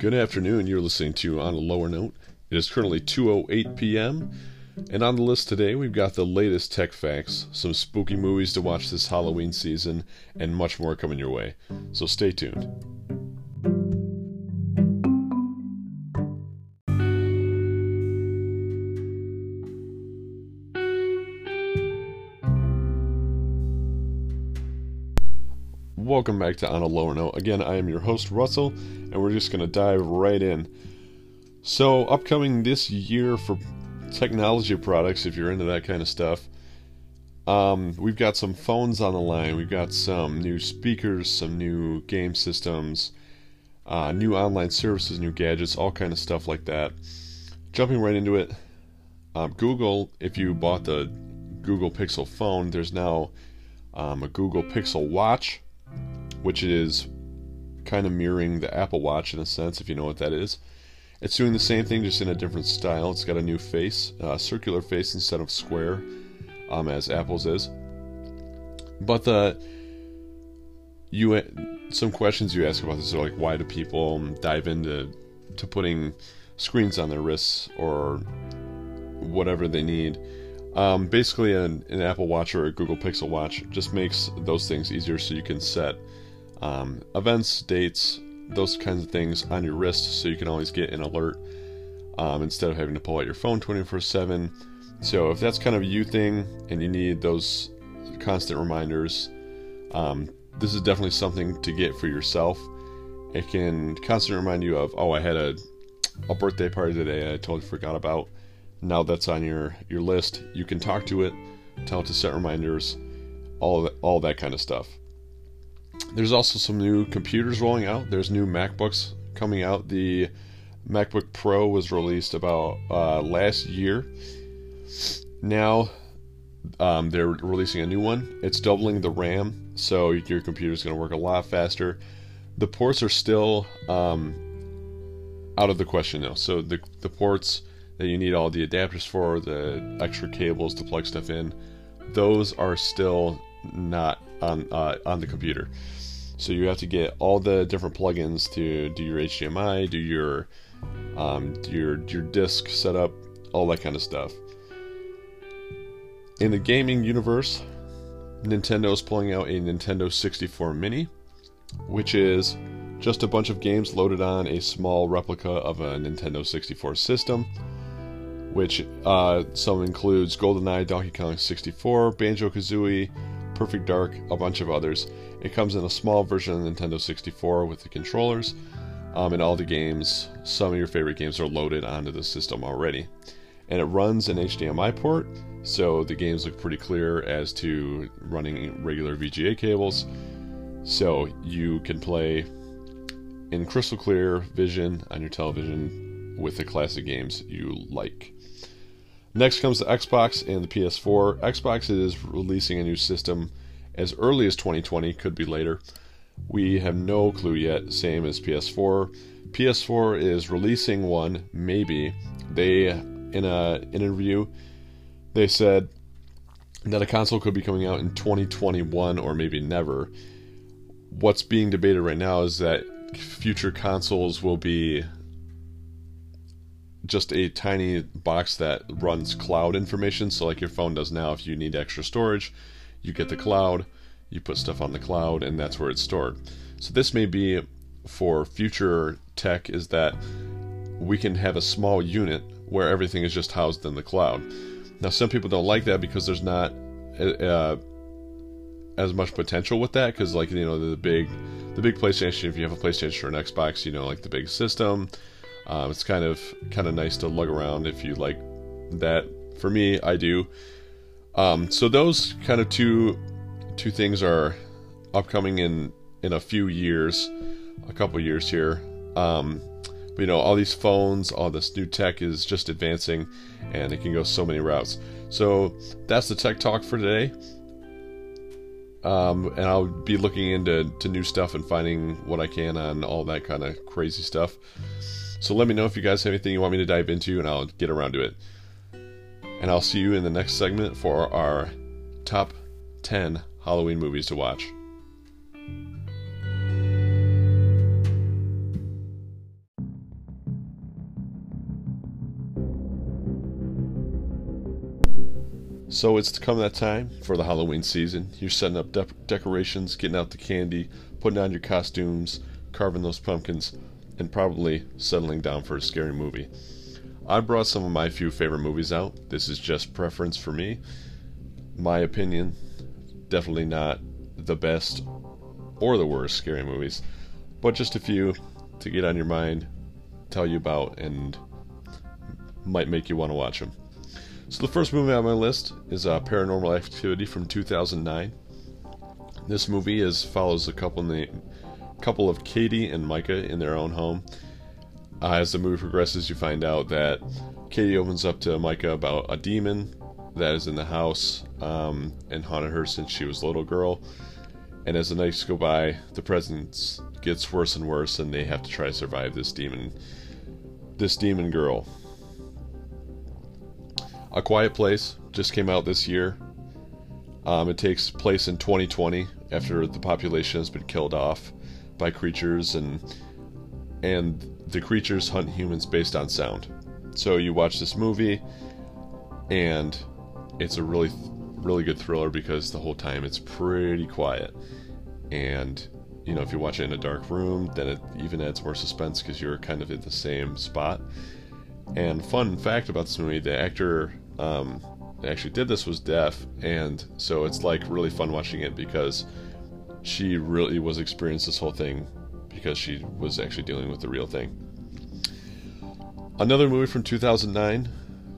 Good afternoon. You're listening to On a Lower Note. It is currently 2:08 p.m. And on the list today, we've got the latest tech facts, some spooky movies to watch this Halloween season, and much more coming your way. So stay tuned. Welcome back to On a Lower Note. Again, I am your host, Russell, and we're just going to dive right in. So, upcoming this year for technology products, if you're into that kind of stuff, um, we've got some phones on the line. We've got some new speakers, some new game systems, uh, new online services, new gadgets, all kind of stuff like that. Jumping right into it, um, Google, if you bought the Google Pixel phone, there's now um, a Google Pixel Watch which is kind of mirroring the Apple Watch in a sense, if you know what that is. It's doing the same thing, just in a different style. It's got a new face, uh, circular face instead of square, um, as Apple's is. But the you some questions you ask about this are like, why do people dive into to putting screens on their wrists or whatever they need? Um, basically, an, an Apple Watch or a Google Pixel Watch just makes those things easier, so you can set um, events, dates, those kinds of things on your wrist so you can always get an alert um, instead of having to pull out your phone 24 7. So, if that's kind of a you thing and you need those constant reminders, um, this is definitely something to get for yourself. It can constantly remind you of, oh, I had a, a birthday party today I totally forgot about. Now that's on your, your list. You can talk to it, tell it to set reminders, all all that kind of stuff. There's also some new computers rolling out. There's new MacBooks coming out. The MacBook Pro was released about uh, last year. Now um, they're releasing a new one. It's doubling the RAM, so your computer is going to work a lot faster. The ports are still um, out of the question though. So the the ports that you need all the adapters for, the extra cables to plug stuff in, those are still not on uh, on the computer. So you have to get all the different plugins to do your HDMI, do your um, do your your disk setup, all that kind of stuff. In the gaming universe, Nintendo is pulling out a Nintendo 64 Mini, which is just a bunch of games loaded on a small replica of a Nintendo 64 system, which uh, some includes GoldenEye, Donkey Kong 64, Banjo Kazooie, Perfect Dark, a bunch of others. It comes in a small version of Nintendo 64 with the controllers, um, and all the games, some of your favorite games, are loaded onto the system already. And it runs an HDMI port, so the games look pretty clear as to running regular VGA cables. So you can play in crystal clear vision on your television with the classic games you like. Next comes the Xbox and the PS4. Xbox is releasing a new system as early as 2020, could be later. We have no clue yet, same as PS4. PS4 is releasing one, maybe. They, in a interview, they said that a console could be coming out in 2021 or maybe never. What's being debated right now is that future consoles will be just a tiny box that runs cloud information. So, like your phone does now, if you need extra storage, you get the cloud, you put stuff on the cloud, and that's where it's stored. So, this may be for future tech is that we can have a small unit where everything is just housed in the cloud. Now, some people don't like that because there's not uh, as much potential with that because, like you know, the big, the big PlayStation. If you have a PlayStation or an Xbox, you know, like the big system, um, it's kind of kind of nice to lug around if you like that. For me, I do. Um, so those kind of two two things are upcoming in in a few years, a couple years here. Um, but, you know, all these phones, all this new tech is just advancing, and it can go so many routes. So that's the tech talk for today. Um, and I'll be looking into to new stuff and finding what I can on all that kind of crazy stuff. So let me know if you guys have anything you want me to dive into, and I'll get around to it. And I'll see you in the next segment for our top 10 Halloween movies to watch. So it's come that time for the Halloween season. You're setting up de- decorations, getting out the candy, putting on your costumes, carving those pumpkins and probably settling down for a scary movie. I brought some of my few favorite movies out. This is just preference for me. My opinion, definitely not the best or the worst scary movies, but just a few to get on your mind, tell you about, and might make you want to watch them. So the first movie on my list is uh, Paranormal Activity from 2009. This movie is follows a couple the couple of Katie and Micah in their own home. Uh, as the movie progresses, you find out that Katie opens up to Micah about a demon that is in the house um, and haunted her since she was a little girl. And as the nights go by, the presence gets worse and worse, and they have to try to survive this demon, this demon girl. A Quiet Place just came out this year. Um, it takes place in 2020 after the population has been killed off by creatures and and the creatures hunt humans based on sound. So you watch this movie and it's a really really good thriller because the whole time it's pretty quiet. And you know, if you watch it in a dark room, then it even adds more suspense because you're kind of in the same spot. And fun fact about this movie, the actor um, actually did this was deaf, and so it's like really fun watching it because she really was experienced this whole thing because she was actually dealing with the real thing. Another movie from 2009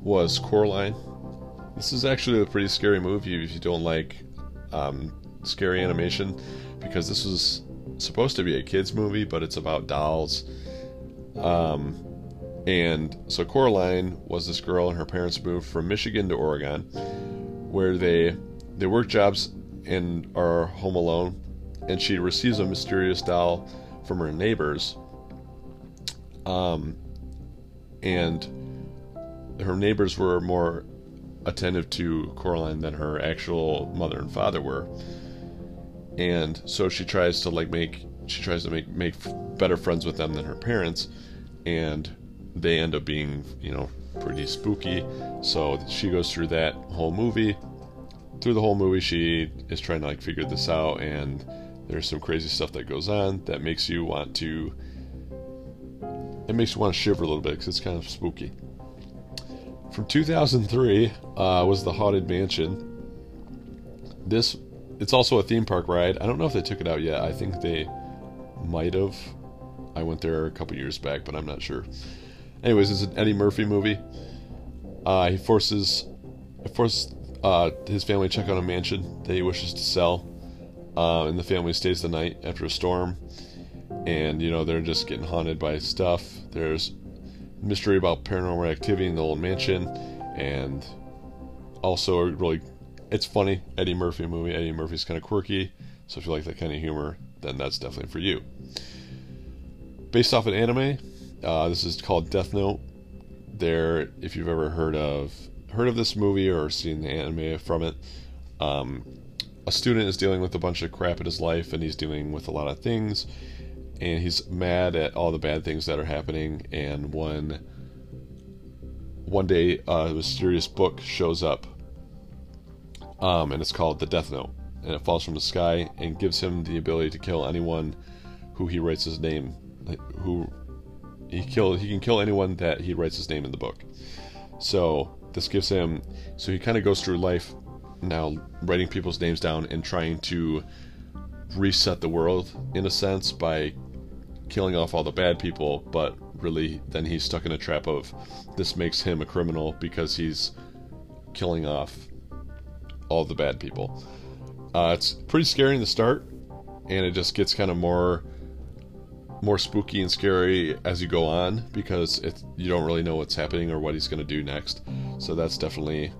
was Coraline. This is actually a pretty scary movie if you don't like um, scary animation because this was supposed to be a kids movie, but it's about dolls. Um, and so Coraline was this girl, and her parents moved from Michigan to Oregon, where they they work jobs and are home alone. And she receives a mysterious doll from her neighbors. Um, and her neighbors were more attentive to Coraline than her actual mother and father were. And so she tries to like make she tries to make make better friends with them than her parents, and they end up being, you know, pretty spooky. So she goes through that whole movie. Through the whole movie, she is trying to like figure this out, and there's some crazy stuff that goes on that makes you want to. It makes you want to shiver a little bit because it's kind of spooky. From 2003 uh, was the Haunted Mansion. This, it's also a theme park ride. I don't know if they took it out yet. I think they might have. I went there a couple years back, but I'm not sure. Anyways, it's an Eddie Murphy movie. Uh, he forces forces uh, his family to check out a mansion that he wishes to sell, uh, and the family stays the night after a storm. And you know they're just getting haunted by stuff. There's mystery about paranormal activity in the old mansion, and also really, it's funny Eddie Murphy movie. Eddie Murphy's kind of quirky, so if you like that kind of humor, then that's definitely for you. Based off an anime, uh, this is called Death Note. There, if you've ever heard of heard of this movie or seen the anime from it, um, a student is dealing with a bunch of crap in his life, and he's dealing with a lot of things, and he's mad at all the bad things that are happening. And one one day, a mysterious book shows up, um, and it's called the Death Note, and it falls from the sky and gives him the ability to kill anyone who he writes his name, who he kill he can kill anyone that he writes his name in the book. So this gives him so he kind of goes through life now writing people's names down and trying to reset the world in a sense by killing off all the bad people, but really then he's stuck in a trap of this makes him a criminal because he's killing off all the bad people. Uh, it's pretty scary in the start, and it just gets kind of more more spooky and scary as you go on because you don't really know what's happening or what he's going to do next. So that's definitely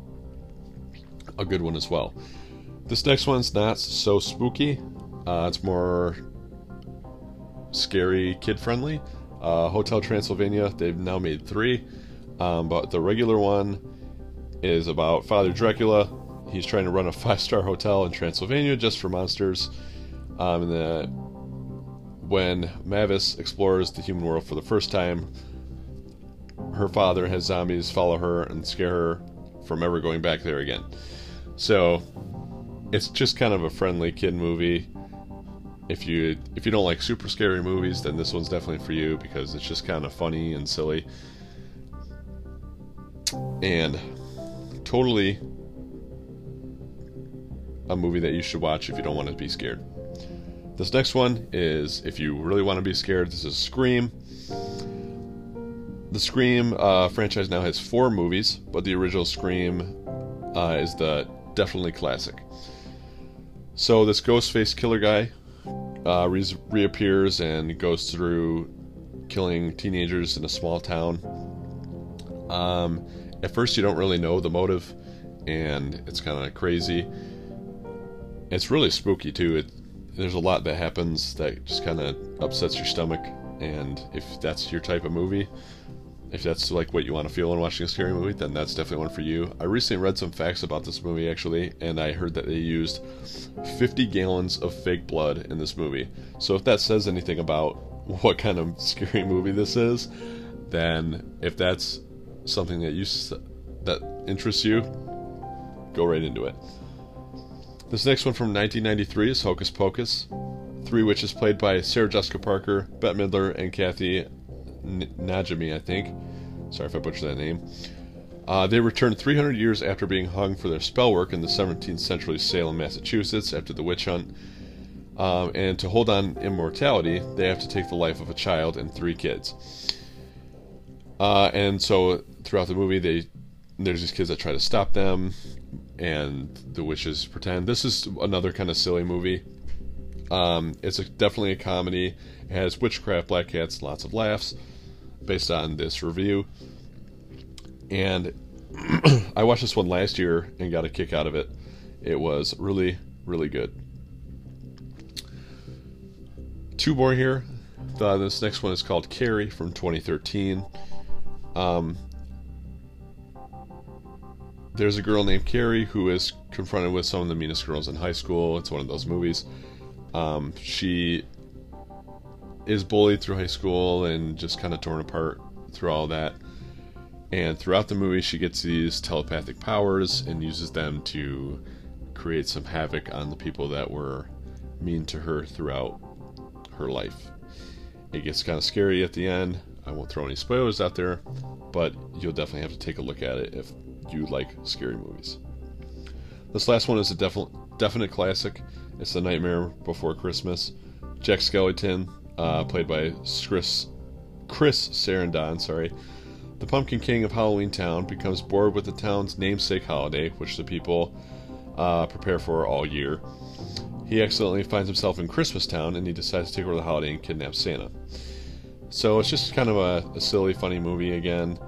a good one as well. This next one's not so spooky. Uh, it's more scary, kid friendly. Uh, Hotel Transylvania, they've now made three. Um, but the regular one is about Father Dracula. He's trying to run a five star hotel in Transylvania just for monsters. Um, and the when Mavis explores the human world for the first time, her father has zombies follow her and scare her from ever going back there again. So it's just kind of a friendly kid movie. If you if you don't like super scary movies, then this one's definitely for you because it's just kind of funny and silly. And totally a movie that you should watch if you don't want to be scared. This next one is if you really want to be scared, this is Scream. The Scream uh, franchise now has four movies, but the original Scream uh, is the definitely classic. So this Ghostface killer guy uh, re- reappears and goes through killing teenagers in a small town. Um, at first, you don't really know the motive, and it's kind of crazy. It's really spooky too. It, there's a lot that happens that just kind of upsets your stomach, and if that's your type of movie, if that's like what you want to feel when watching a scary movie, then that's definitely one for you. I recently read some facts about this movie actually, and I heard that they used 50 gallons of fake blood in this movie. So if that says anything about what kind of scary movie this is, then if that's something that you that interests you, go right into it. This next one from 1993 is Hocus Pocus. Three witches played by Sarah Jessica Parker, Bette Midler, and Kathy N- Najimy, I think. Sorry if I butchered that name. Uh, they returned 300 years after being hung for their spell work in the 17th century Salem, Massachusetts, after the witch hunt. Um, and to hold on immortality, they have to take the life of a child and three kids. Uh, and so throughout the movie, they there's these kids that try to stop them, and the witches pretend. This is another kind of silly movie. Um, it's a, definitely a comedy. It has witchcraft, black cats, lots of laughs, based on this review. And I watched this one last year and got a kick out of it. It was really, really good. Two more here. The, this next one is called Carrie from 2013. Um, there's a girl named Carrie who is confronted with some of the meanest girls in high school. It's one of those movies. Um, she is bullied through high school and just kind of torn apart through all that. And throughout the movie, she gets these telepathic powers and uses them to create some havoc on the people that were mean to her throughout her life. It gets kind of scary at the end. I won't throw any spoilers out there, but you'll definitely have to take a look at it if you like scary movies. This last one is a definite definite classic. It's The Nightmare Before Christmas. Jack Skellington, uh, played by Chris Chris Sarandon, sorry. The Pumpkin King of Halloween Town becomes bored with the town's namesake holiday, which the people uh, prepare for all year. He accidentally finds himself in Christmas Town and he decides to take over the holiday and kidnap Santa. So it's just kind of a, a silly, funny movie again.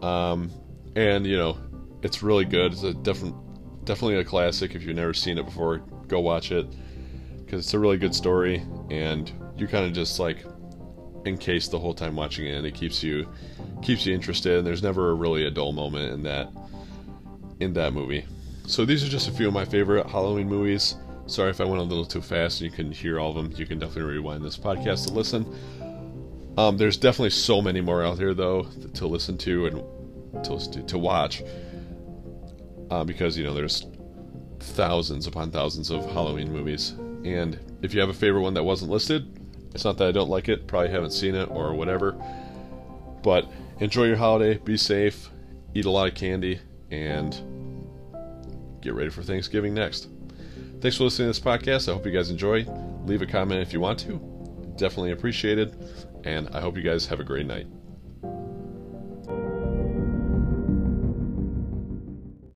Um, and, you know, it's really good. It's a different, definitely a classic. If you've never seen it before, go watch it because it's a really good story, and you kind of just like encased the whole time watching it, and it keeps you keeps you interested. And there's never really a dull moment in that in that movie. So these are just a few of my favorite Halloween movies. Sorry if I went a little too fast and you couldn't hear all of them. You can definitely rewind this podcast to listen. Um, there's definitely so many more out there though to listen to and to to watch uh, because you know there's thousands upon thousands of Halloween movies. And if you have a favorite one that wasn't listed, it's not that I don't like it, probably haven't seen it or whatever. But enjoy your holiday, be safe, eat a lot of candy, and get ready for Thanksgiving next. Thanks for listening to this podcast. I hope you guys enjoy. Leave a comment if you want to. Definitely appreciated. And I hope you guys have a great night.